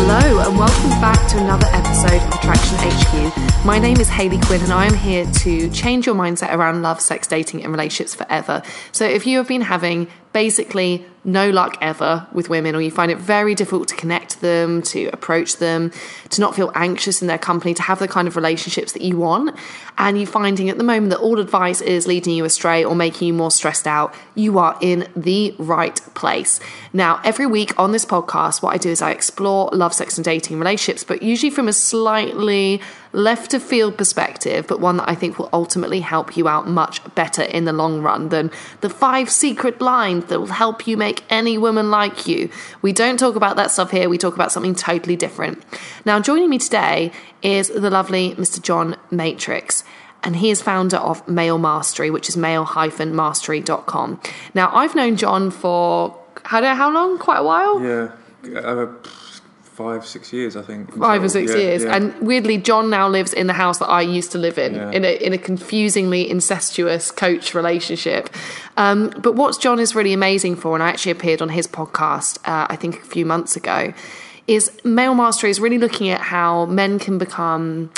Hello, and welcome back to another episode of Attraction HQ. My name is Hayley Quinn, and I am here to change your mindset around love, sex, dating, and relationships forever. So, if you have been having basically no luck ever with women, or you find it very difficult to connect them, to approach them, to not feel anxious in their company, to have the kind of relationships that you want, and you're finding at the moment that all advice is leading you astray or making you more stressed out, you are in the right place. Now, every week on this podcast, what I do is I explore love, sex, and dating relationships, but usually from a slightly left of field perspective, but one that I think will ultimately help you out much better in the long run than the five secret lines that will help you make any woman like you. We don't talk about that stuff here, we talk about something totally different. Now, joining me today is the lovely Mr. John Matrix and he is founder of Male Mastery, which is male-mastery.com. Now, I've known John for how, how long? Quite a while? Yeah, uh, five, six years, I think. Five or six yeah, years. yeah. And weirdly, John now lives in the house that I used to live in, Yeah. in, a, in a confusingly incestuous coach relationship. Um, but what John is really amazing for, and I actually appeared on his podcast, uh, I think a few months ago, is Male Mastery is really looking at how men can become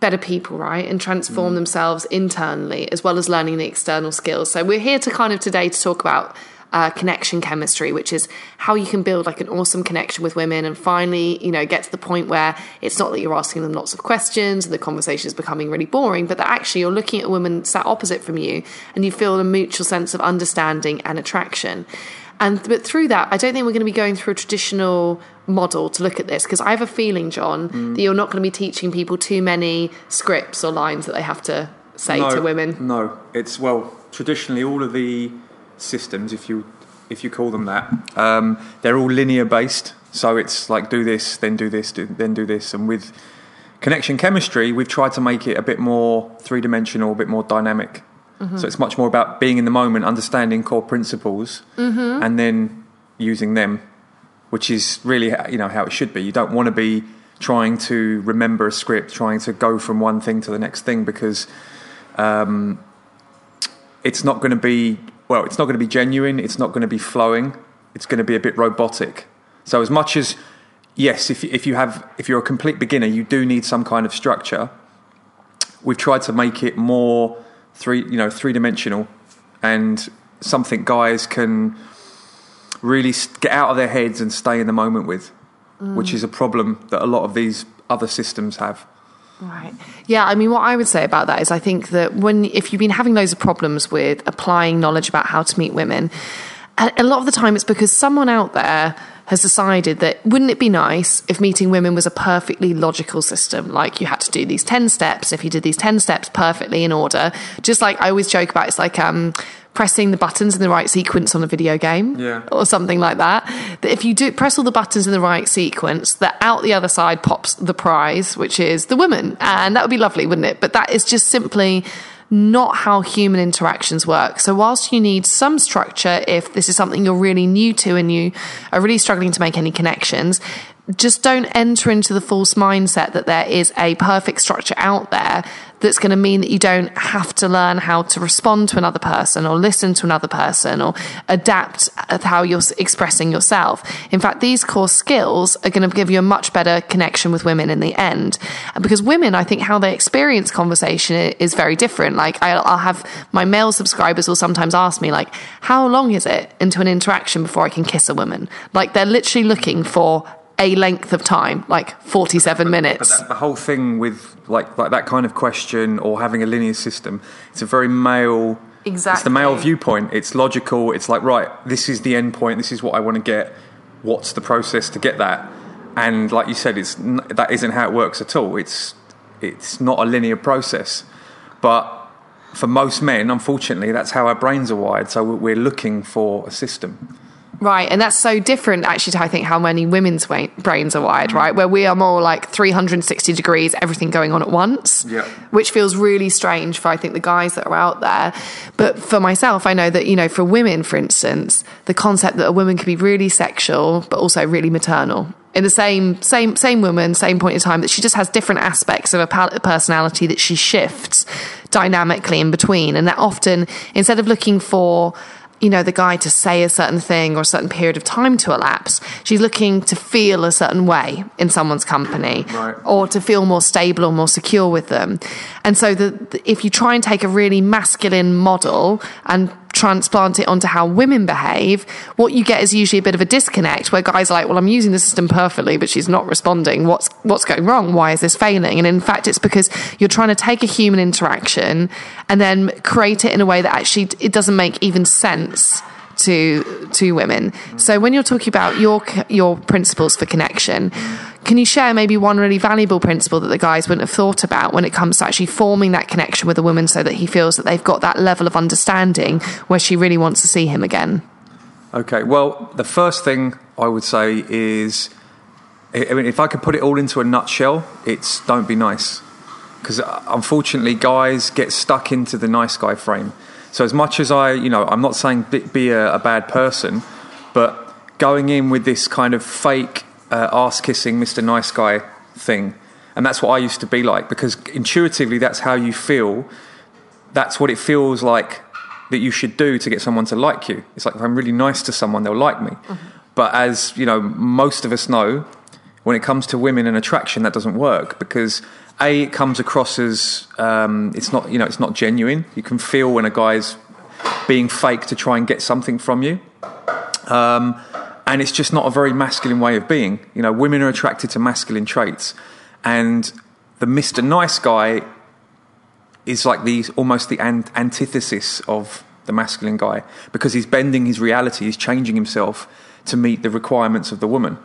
better people, right? And transform themselves internally as well as learning the external skills. So we're here to kind of today to talk about uh, connection chemistry, which is how you can build like an awesome connection with women and finally, you know, get to the point where it's not that you're asking them lots of questions and the conversation is becoming really boring, but that actually you're looking at a woman sat opposite from you and you feel a mutual sense of understanding and attraction. And but through that, I don't think we're going to be going through a traditional model to look at this because I have a feeling, John, that you're not going to be teaching people too many scripts or lines that they have to say no, to women. No, it's well traditionally all of the systems, if you if you call them that, um, they're all linear based. So it's like do this, then do this, do, then do this, and with connection chemistry, we've tried to make it a bit more three dimensional, a bit more dynamic. Mm-hmm. So it's much more about being in the moment, understanding core principles, Mm-hmm. and then using them, which is really you know how it should be. You don't want to be trying to remember a script, trying to go from one thing to the next thing because um, it's not going to be well. It's not going to be genuine. It's not going to be flowing. It's going to be a bit robotic. So as much as yes, if if you have if you're a complete beginner, you do need some kind of structure. We've tried to make it more three you know three dimensional and something guys can really get out of their heads and stay in the moment with, which mm. is a problem that a lot of these other systems have. Right. Yeah, I mean, what I would say about that is I think that when, if you've been having loads of problems with applying knowledge about how to meet women, a, a lot of the time it's because someone out there has decided that wouldn't it be nice if meeting women was a perfectly logical system? Like you had to do these 10 steps. If you did these 10 steps perfectly in order, just like I always joke about, it's like, um, pressing the buttons in the right sequence on a video game Yeah. or something like that. That if you do press all the buttons in the right sequence, that out the other side pops the prize, which is the woman. And that would be lovely, wouldn't it? But that is just simply not how human interactions work. So whilst you need some structure, if this is something you're really new to and you are really struggling to make any connections, just don't enter into the false mindset that there is a perfect structure out there that's going to mean that you don't have to learn how to respond to another person or listen to another person or adapt how you're expressing yourself. In fact, these core skills are going to give you a much better connection with women in the end. Because women, I think how they experience conversation is very different. Like I'll have my male subscribers will sometimes ask me like, how long is it into an interaction before I can kiss a woman? Like they're literally looking for a length of time, like 47 but, minutes. But that, the whole thing with like like that kind of question or having a linear system, it's a very male. Exactly. It's the male viewpoint. It's logical. It's like right, this is the end point. This is what I want to get. What's the process to get that? And like you said, it's that isn't how it works at all. It's it's not a linear process. But for most men, unfortunately, that's how our brains are wired. So we're looking for a system. Right, and that's so different actually to I think how many women's brains are wired, right? Where we are more like 360 degrees, everything going on at once, yeah. which feels really strange for I think the guys that are out there. But for myself, I know that you know for women, for instance, the concept that a woman can be really sexual but also really maternal in the same same same woman, same point in time that she just has different aspects of a personality that she shifts dynamically in between, and that often instead of looking for you know, the guy to say a certain thing or a certain period of time to elapse. She's looking to feel a certain way in someone's company right. or to feel more stable or more secure with them. And so the, the, if you try and take a really masculine model and transplant it onto how women behave, what you get is usually a bit of a disconnect where guys are like, well, I'm using the system perfectly, but she's not responding. What's, what's going wrong? Why is this failing? And in fact, it's because you're trying to take a human interaction and then create it in a way that actually it doesn't make even sense to to women. So when you're talking about your your principles for connection, can you share maybe one really valuable principle that the guys wouldn't have thought about when it comes to actually forming that connection with a woman so that he feels that they've got that level of understanding where she really wants to see him again? Okay, well, the first thing I would say is I mean, if I could put it all into a nutshell, it's don't be nice. Because uh, unfortunately, guys get stuck into the nice guy frame. So, as much as I, you know, I'm not saying be, a, a bad person, but going in with this kind of fake uh, ass kissing Mr. Nice Guy thing. And that's what I used to be like because intuitively that's how you feel. That's what it feels like that you should do to get someone to like you. It's like if I'm really nice to someone, they'll like me. Mm-hmm. But as you know, most of us know, when it comes to women and attraction, that doesn't work because a it comes across as um, it's not you know it's not genuine. You can feel when a guy's being fake to try and get something from you. Um, and it's just not a very masculine way of being. You know, women are attracted to masculine traits, and the Mister Nice Guy is like the almost the antithesis of the masculine guy because he's bending his reality, he's changing himself to meet the requirements of the woman.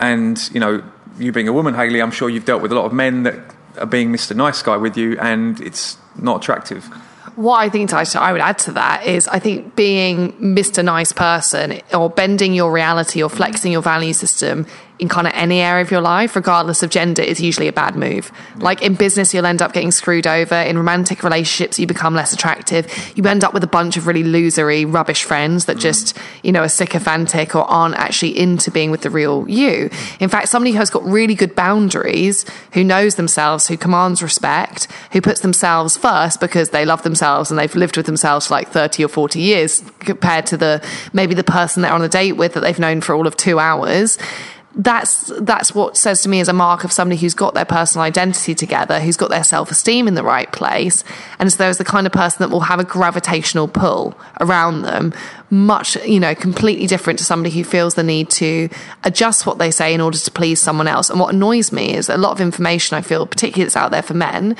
And you know, you being a woman, Hayley, I'm sure you've dealt with a lot of men that are being Mister Nice Guy with you, and it's not attractive what I think I would add to that is I think being Mr. Nice Person or bending your reality or flexing your value system in kind of any area of your life, regardless of gender, is usually a bad move. Like in business, you'll end up getting screwed over. In romantic relationships, you become less attractive. You end up with a bunch of really losery, rubbish friends that mm. just, you know, are sycophantic or aren't actually into being with the real you. In fact, somebody who has got really good boundaries, who knows themselves, who commands respect, who puts themselves first because they love themselves and they've lived with themselves for like 30 or 40 years compared to the, maybe the person they're on a date with that they've known for all of two hours that's that's what says to me as a mark of somebody who's got their personal identity together, who's got their self esteem in the right place, and so there's the kind of person that will have a gravitational pull around them, much you know completely different to somebody who feels the need to adjust what they say in order to please someone else. And what annoys me is a lot of information I feel, particularly that's out there for men,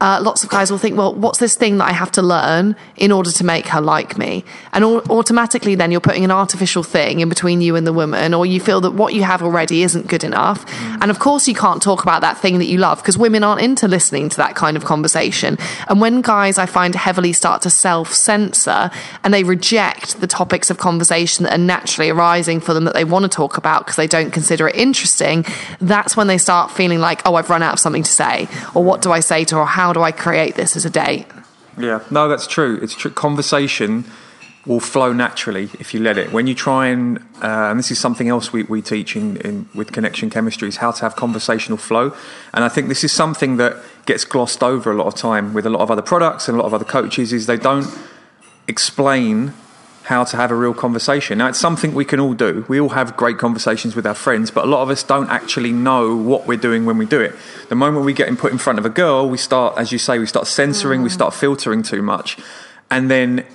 uh, lots of guys will think, well, what's this thing that I have to learn in order to make her like me? And au- automatically, then you're putting an artificial thing in between you and the woman, or you feel that what you have already isn't good enough. Mm. And of course, you can't talk about that thing that you love because women aren't into listening to that kind of conversation. And when guys, I find, heavily start to self censor and they reject the topics of conversation that are naturally arising for them that they want to talk about because they don't consider it interesting, that's when they start feeling like, oh, I've run out of something to say, or what do I say to her, or how how do I create this as a date? Yeah, no, that's true. It's true. Conversation will flow naturally if you let it. When you try and, uh, and this is something else we, we teach in, in with connection chemistry, is how to have conversational flow. And I think this is something that gets glossed over a lot of time with a lot of other products and a lot of other coaches is they don't explain how to have a real conversation. Now, it's something we can all do. We all have great conversations with our friends, but a lot of us don't actually know what we're doing when we do it. The moment we get put in front of a girl, we start, as you say, we start censoring, mm. we start filtering too much. And then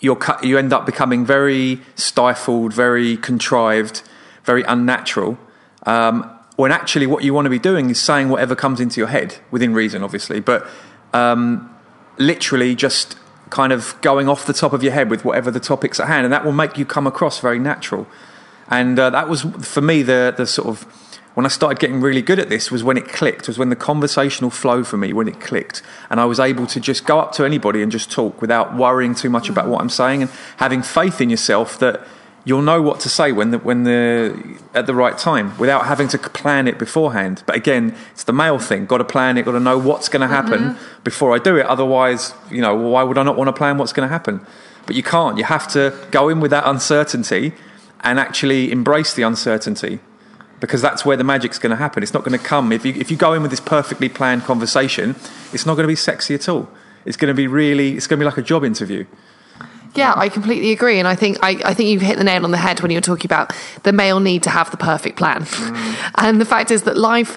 you're, you end up becoming very stifled, very contrived, very unnatural. Um, when actually what you want to be doing is saying whatever comes into your head, within reason, obviously, but um, literally just kind of going off the top of your head with whatever the topic's at hand, and that will make you come across very natural. And uh, that was for me the the sort of when I started getting really good at this was when it clicked. Was when the conversational flow for me when it clicked, and I was able to just go up to anybody and just talk without worrying too much about what I'm saying and having faith in yourself that you'll know what to say when the, when the at the right time without having to plan it beforehand. But again, it's the male thing. Got to plan it. Got to know what's going to happen mm-hmm. before I do it. Otherwise, you know, why would I not want to plan what's going to happen? But you can't. You have to go in with that uncertainty and actually embrace the uncertainty because that's where the magic's going to happen. It's not going to come if you if you go in with this perfectly planned conversation. It's not going to be sexy at all. It's going to be really. It's going to be like a job interview. Yeah, I completely agree, and I think I, I think you've hit the nail on the head when you were talking about the male need to have the perfect plan, mm. and the fact is that life.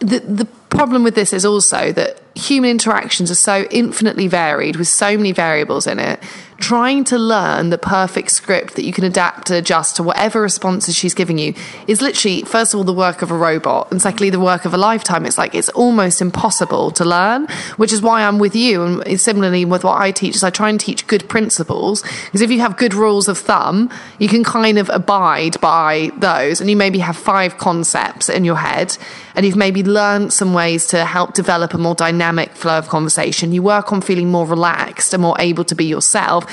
The, the problem with this is also that human interactions are so infinitely varied with so many variables in it trying to learn the perfect script that you can adapt and adjust to whatever responses she's giving you is literally, first of all, the work of a robot, and secondly, the work of a lifetime. It's like it's almost impossible to learn, which is why I'm with you. And similarly with what I teach, is I try and teach good principles because if you have good rules of thumb, you can kind of abide by those, and you maybe have five concepts in your head, and you've maybe learned some ways to help develop a more dynamic flow of conversation. You work on feeling more relaxed and more able to be yourself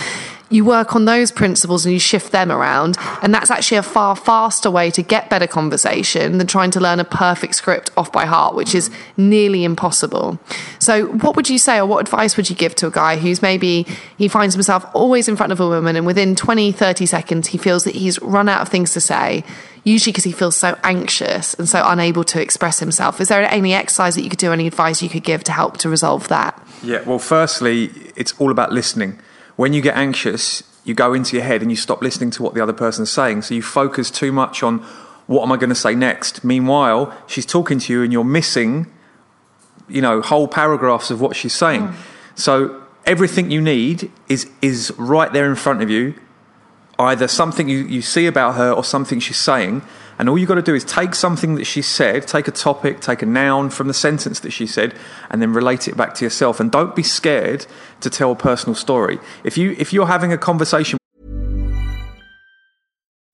you work on those principles and you shift them around. And that's actually a far faster way to get better conversation than trying to learn a perfect script off by heart, which is nearly impossible. So, what would you say, or what advice would you give to a guy who's maybe he finds himself always in front of a woman and within 20, 30 seconds he feels that he's run out of things to say? Usually, because he feels so anxious and so unable to express himself. Is there any exercise that you could do, any advice you could give to help to resolve that? Yeah, well, firstly, it's all about listening when you get anxious, you go into your head and you stop listening to what the other person's saying. So you focus too much on what am I going to say next. Meanwhile, she's talking to you and you're missing, you know, whole paragraphs of what she's saying. Mm. So everything you need is is right there in front of you. Either something you, you see about her or something she's saying, and all you've got to do is take something that she said, take a topic, take a noun from the sentence that she said, and then relate it back to yourself. And don't be scared to tell a personal story. If you if you're having a conversation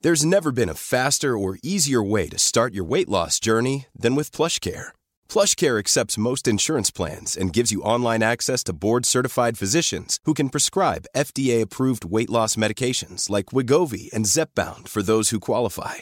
There's never been a faster or easier way to start your weight loss journey than with PlushCare. PlushCare accepts most insurance plans and gives you online access to board-certified physicians who can prescribe FDA-approved weight loss medications like Wegovy and Zepbound for those who qualify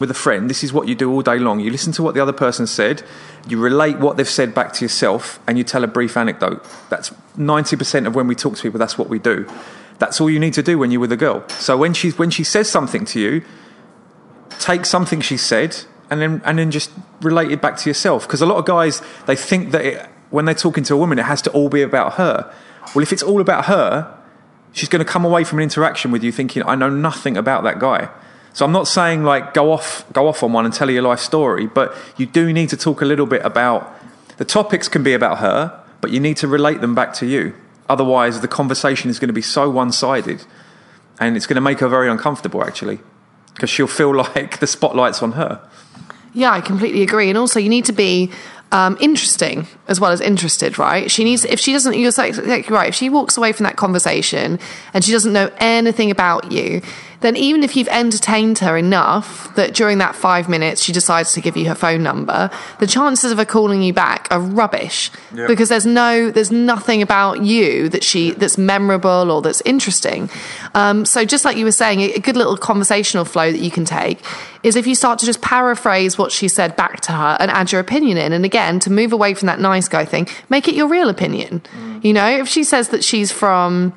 with a friend, this is what you do all day long. You listen to what the other person said, you relate what they've said back to yourself, and you tell a brief anecdote. That's 90% of when we talk to people, that's what we do. That's all you need to do when you're with a girl. So when she, when she says something to you, take something she said and then, and then just relate it back to yourself. Because a lot of guys, they think that it, when they're talking to a woman, it has to all be about her. Well, if it's all about her, she's going to come away from an interaction with you thinking, I know nothing about that guy. So I'm not saying like go off go off on one and tell your life story, but you do need to talk a little bit about the topics can be about her, but you need to relate them back to you. Otherwise the conversation is going to be so one-sided and it's going to make her very uncomfortable actually because she'll feel like the spotlight's on her. Yeah, I completely agree. And also, you need to be um, interesting as well as interested, right? She needs, if she doesn't, you're exactly right. If she walks away from that conversation and she doesn't know anything about you, then even if you've entertained her enough that during that five minutes she decides to give you her phone number, the chances of her calling you back are rubbish Yep. because there's no, there's nothing about you that she that's memorable or that's interesting. Um, so just like you were saying, a, a good little conversational flow that you can take is if you start to just paraphrase what she said back to her and add your opinion in. And again, to move away from that nice guy thing, make it your real opinion. You know, if she says that she's from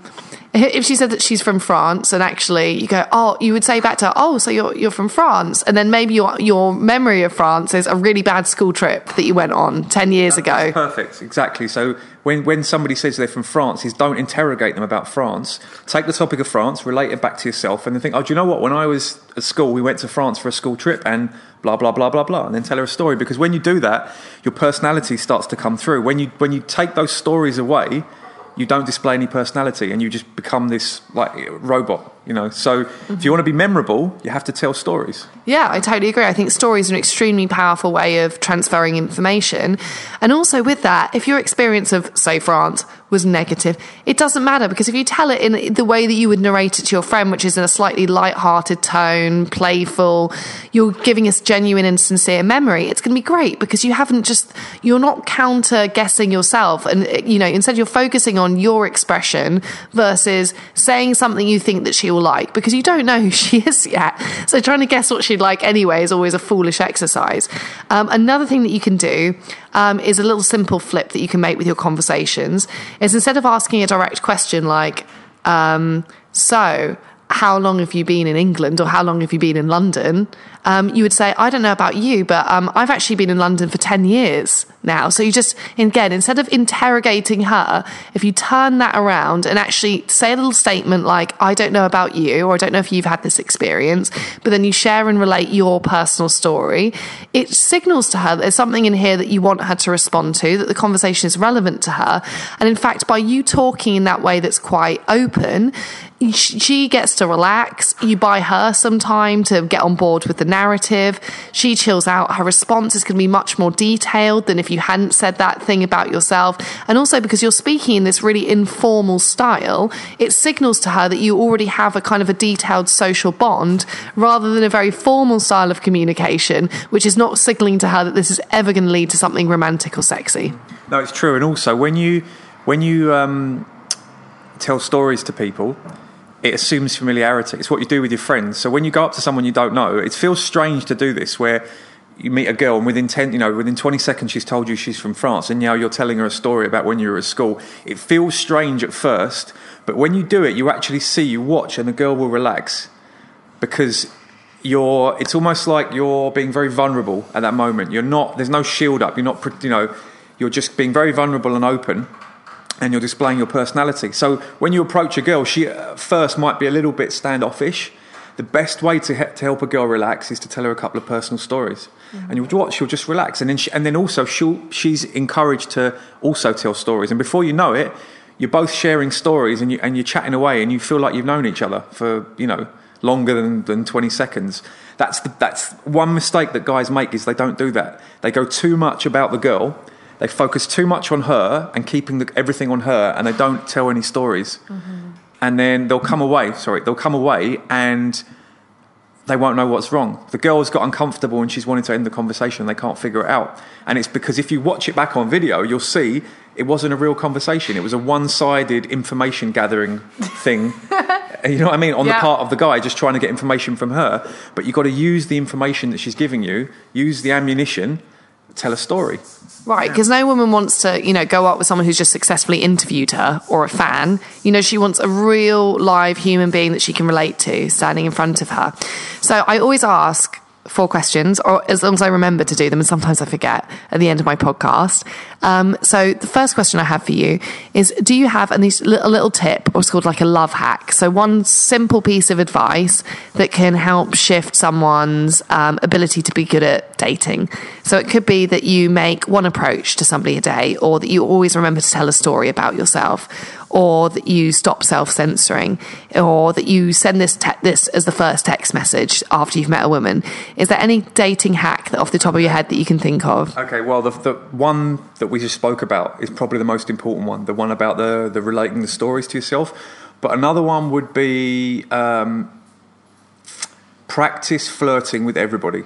if she said that she's from France and actually you go, oh, you would say back to her, oh, so you're you're from France, and then maybe your your memory of France is a really bad school trip that you went on ten years ago. Perfect, exactly. So when, when somebody says they're from France, is don't interrogate them about France. Take the topic of France, relate it back to yourself, and then think, oh, do you know what? When I was at school, we went to France for a school trip, and blah blah blah blah blah, and then tell her a story. Because when you do that, your personality starts to come through. When you when you take those stories away, you don't display any personality, and you just become this like robot. You know. So if you want to be memorable, you have to tell stories. Yeah, I totally agree. I think stories are an extremely powerful way of transferring information. And also with that, if your experience of, say, France was negative, it doesn't matter because if you tell it in the way that you would narrate it to your friend, which is in a slightly light-hearted tone, playful, you're giving us genuine and sincere memory, it's going to be great because you haven't just, you're not counter guessing yourself. And, you know, instead you're focusing on your expression versus saying something you think that she like because you don't know who she is yet. So trying to guess what she'd like anyway is always a foolish exercise. Um, another thing that you can do um, is a little simple flip that you can make with your conversations is instead of asking a direct question like, um, so how long have you been in England or how long have you been in London? Um, you would say, I don't know about you, but um, I've actually been in London for 10 years now. So you just, again, instead of interrogating her, if you turn that around and actually say a little statement like, I don't know about you, or I don't know if you've had this experience, but then you share and relate your personal story, it signals to her that there's something in here that you want her to respond to, that the conversation is relevant to her. And in fact, by you talking in that way that's quite open, she gets to relax. You buy her some time to get on board with the narrative. She chills out. Her response is going to be much more detailed than if you hadn't said that thing about yourself. And also because you're speaking in this really informal style, it signals to her that you already have a kind of a detailed social bond rather than a very formal style of communication, which is not signaling to her that this is ever going to lead to something romantic or sexy. No, it's true. And also, when you when you um, tell stories to people, it assumes familiarity. It's what you do with your friends. So when you go up to someone you don't know, it feels strange to do this. Where you meet a girl and within ten, you know, within twenty seconds, she's told you she's from France, and now you're telling her a story about when you were at school. It feels strange at first, but when you do it, you actually see, you watch, and the girl will relax because you're it's almost like you're being very vulnerable at that moment. You're not there's no shield up. You're not you know you're just being very vulnerable and open and you're displaying your personality. So when you approach a girl she at first might be a little bit standoffish. The best way to, he- to help a girl relax is to tell her a couple of personal stories and you'll watch she'll just relax. And then she, and then also she'll she's encouraged to also tell stories. And before you know it you're both sharing stories and, you, and you're chatting away and you feel like you've known each other for you know longer than, than 20 seconds. That's the, that's one mistake that guys make is they don't do that. They go too much about the girl. They focus too much on her and keeping the, everything on her and they don't tell any stories. Mm-hmm. And then they'll come away sorry they'll come away and they won't know what's wrong. The girl's got uncomfortable and she's wanting to end the conversation. They can't figure it out. And it's because if you watch it back on video, you'll see it wasn't a real conversation. It was a one sided information gathering thing. you know what I mean? On Yeah. the part of the guy just trying to get information from her. But you've got to use the information that she's giving you, use the ammunition, tell a story. Right, because no woman wants to, you know, go out with someone who's just successfully interviewed her or a fan. You know, she wants a real live human being that she can relate to standing in front of her. So I always ask four questions, or as long as I remember to do them, and sometimes I forget at the end of my podcast. Um, so the first question I have for you is: Do you have a little, a little tip, or it's called like a love hack? So one simple piece of advice that can help shift someone's um, ability to be good at dating. So it could be that you make one approach to somebody a day, or that you always remember to tell a story about yourself, or that you stop self censoring, or that you send this te- this as the first text message after you've met a woman. Is there any dating hack that off the top of your head that you can think of? Okay, well, the, the one that we just spoke about is probably the most important one, the one about the, the relating the stories to yourself. But another one would be um, practice flirting with everybody,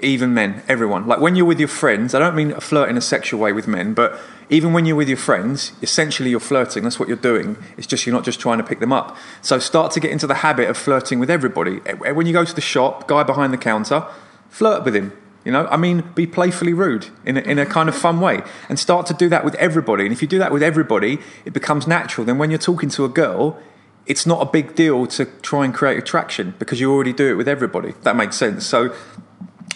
even men, everyone. Like when you're with your friends, I don't mean flirt in a sexual way with men, but even when you're with your friends, essentially you're flirting. That's what you're doing. It's just you're not just trying to pick them up. So start to get into the habit of flirting with everybody. Eh, When you go to the shop, guy behind the counter, flirt with him. You know, I mean, be playfully rude in a, in a kind of fun way, and start to do that with everybody. And if you do that with everybody, it becomes natural. Then when you're talking to a girl, it's not a big deal to try and create attraction because you already do it with everybody. That makes sense. So,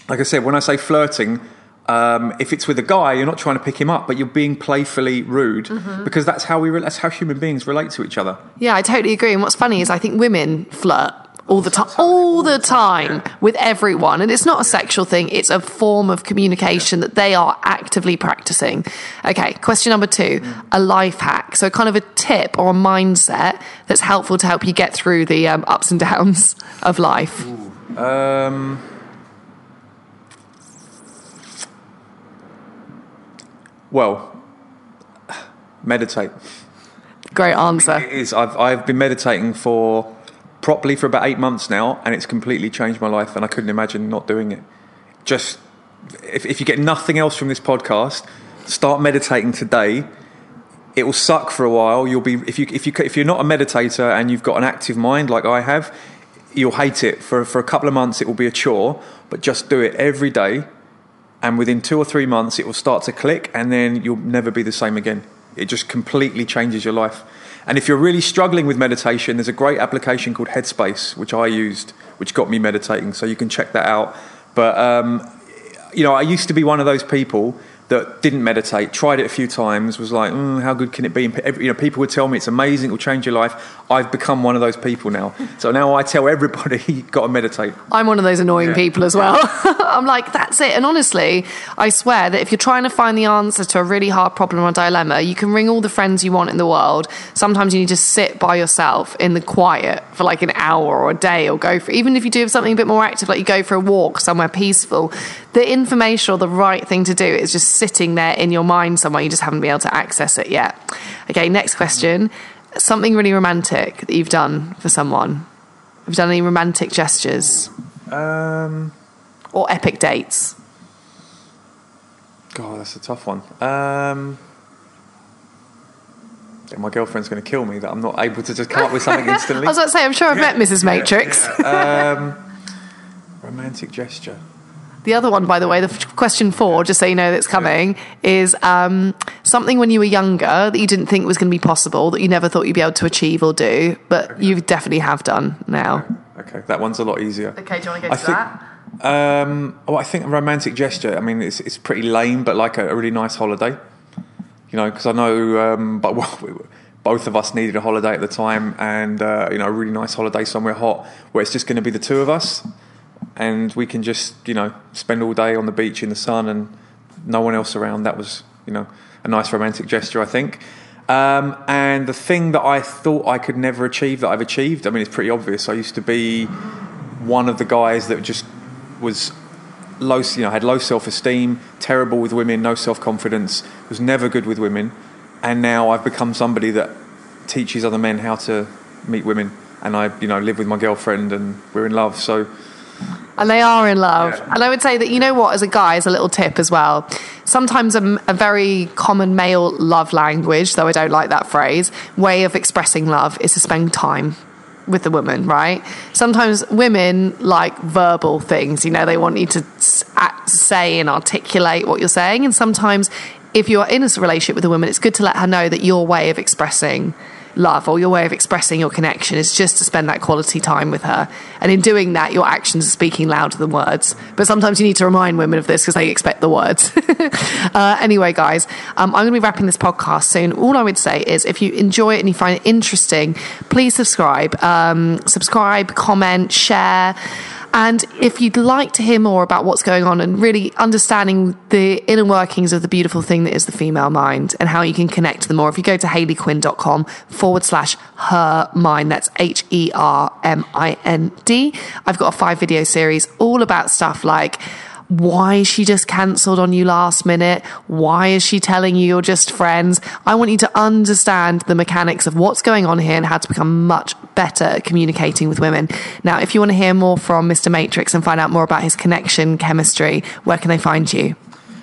like I said, when I say flirting, um, if it's with a guy, you're not trying to pick him up, but you're being playfully rude because that's how we re- that's how human beings relate to each other. Yeah, I totally agree. And what's funny is I think women flirt all the time, all the time with everyone. And it's not a sexual thing. It's a form of communication that they are actively practicing. Okay. Question number two, a life hack. So kind of a tip or a mindset that's helpful to help you get through the um, ups and downs of life. Um, well, meditate. Great answer. It is. I've I've been meditating for properly for about eight months now, and it's completely changed my life. And I couldn't imagine not doing it. Just if if you get nothing else from this podcast, start meditating today. It will suck for a while. You'll be if you if you if you're not a meditator and you've got an active mind like I have, you'll hate it for for a couple of months. It will be a chore, but just do it every day, and within two or three months, it will start to click, and then you'll never be the same again. It just completely changes your life. And if you're really struggling with meditation, there's a great application called Headspace, which I used, which got me meditating. So you can check that out. But um, you know, I used to be one of those people that didn't meditate, tried it a few times, was like, mm, how good can it be? And every- you know, people would tell me it's amazing, it will change your life. I've become one of those people now. So now I tell everybody, you've got to meditate. I'm one of those annoying Yeah. people as well. I'm like, that's it. And honestly, I swear that if you're trying to find the answer to a really hard problem or dilemma, you can ring all the friends you want in the world. Sometimes you need to sit by yourself in the quiet for like an hour or a day or go for, even if you do have something a bit more active, like you go for a walk somewhere peaceful, the information or the right thing to do is just sitting there in your mind somewhere. You just haven't been able to access it yet. Okay, next question. Something really romantic that you've done for someone. Have you done any romantic gestures? Um, or epic dates? God, that's a tough one. Um, yeah, my girlfriend's going to kill me that I'm not able to just come up with something instantly. I was about to say, I'm sure I've met Mrs. Matrix. um, romantic gesture. The other one, by the way, the f- question four, just so you know that's coming, is um, something when you were younger that you didn't think was going to be possible, that you never thought you'd be able to achieve or do, but you definitely have done now. Okay, that one's a lot easier. Okay, do you want to go I to think, that? Um, oh, I think a romantic gesture. I mean, it's it's pretty lame, but like a, a really nice holiday. You know, because I know, um, but well, we, both of us needed a holiday at the time, and uh, you know, a really nice holiday somewhere hot where it's just going to be the two of us, and we can just you know spend all day on the beach in the sun and no one else around. That was you know a nice romantic gesture, I think. Um, and the thing that I thought I could never achieve that I've achieved. I mean, it's pretty obvious. I used to be one of the guys that just was low, you know, had low self-esteem, terrible with women, no self-confidence, was never good with women, and now I've become somebody that teaches other men how to meet women, and I, you know, live with my girlfriend and we're in love. So and they are in love. Yeah. And I would say that you know what, as a guy, as a little tip as well. Sometimes a, a, very common male love language, though I don't like that phrase, way of expressing love is to spend time with the woman, right? Sometimes women like verbal things, you know, they want you to say and articulate what you're saying. And sometimes if you're in a relationship with a woman, it's good to let her know that your way of expressing love or your way of expressing your connection is just to spend that quality time with her. And in doing that, your actions are speaking louder than words. But sometimes you need to remind women of this because they expect the words. uh, anyway, guys, um, I'm going to be wrapping this podcast soon. All I would say is if you enjoy it and you find it interesting, please subscribe. Um, subscribe, comment, share. And if you'd like to hear more about what's going on and really understanding the inner workings of the beautiful thing that is the female mind and how you can connect to them more, if you go to hayleyquinn.com forward slash her mind, that's H E R M I N D, I've got a five video series all about stuff like why she just cancelled on you last minute? Why is she telling you you're just friends? I want you to understand the mechanics of what's going on here and how to become much better at communicating with women. Now, if you want to hear more from Mr. Matrix and find out more about his connection chemistry, where can they find you?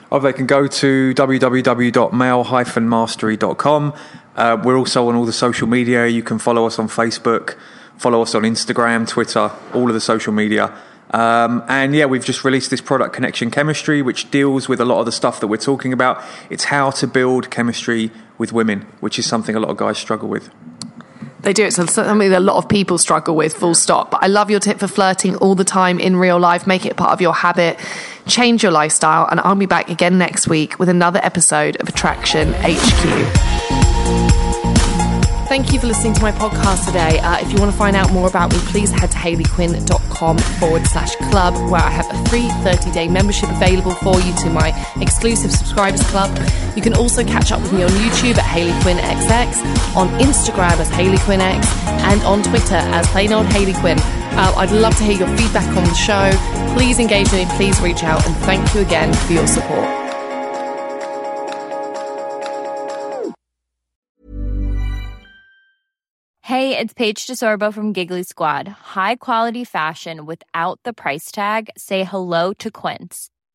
Oh, they can go to www.male-mastery.com. Uh, we're also on all the social media. You can follow us on Facebook, follow us on Instagram, Twitter, all of the social media. Um, and yeah, we've just released this product, Connection Chemistry, which deals with a lot of the stuff that we're talking about. It's how to build chemistry with women, which is something a lot of guys struggle with. They do. It, so it's something that a lot of people struggle with, full stop. But I love your tip for flirting all the time in real life. Make it part of your habit. Change your lifestyle. And I'll be back again next week with another episode of Attraction HQ. Thank you for listening to my podcast today. Uh, if you want to find out more about me, please head to hayleyquinn.com forward slash club, where I have a free 30 day membership available for you to my exclusive subscribers club. You can also catch up with me on YouTube at Hayley Quinn XX, on Instagram as Hayley Quinn X, and on Twitter as plain old Hayley Quinn. Uh, I'd love to hear your feedback on the show. Please engage me, please reach out, and thank you again for your support. Hey, it's Paige DeSorbo from Giggly Squad. High quality fashion without the price tag. Say hello to Quince.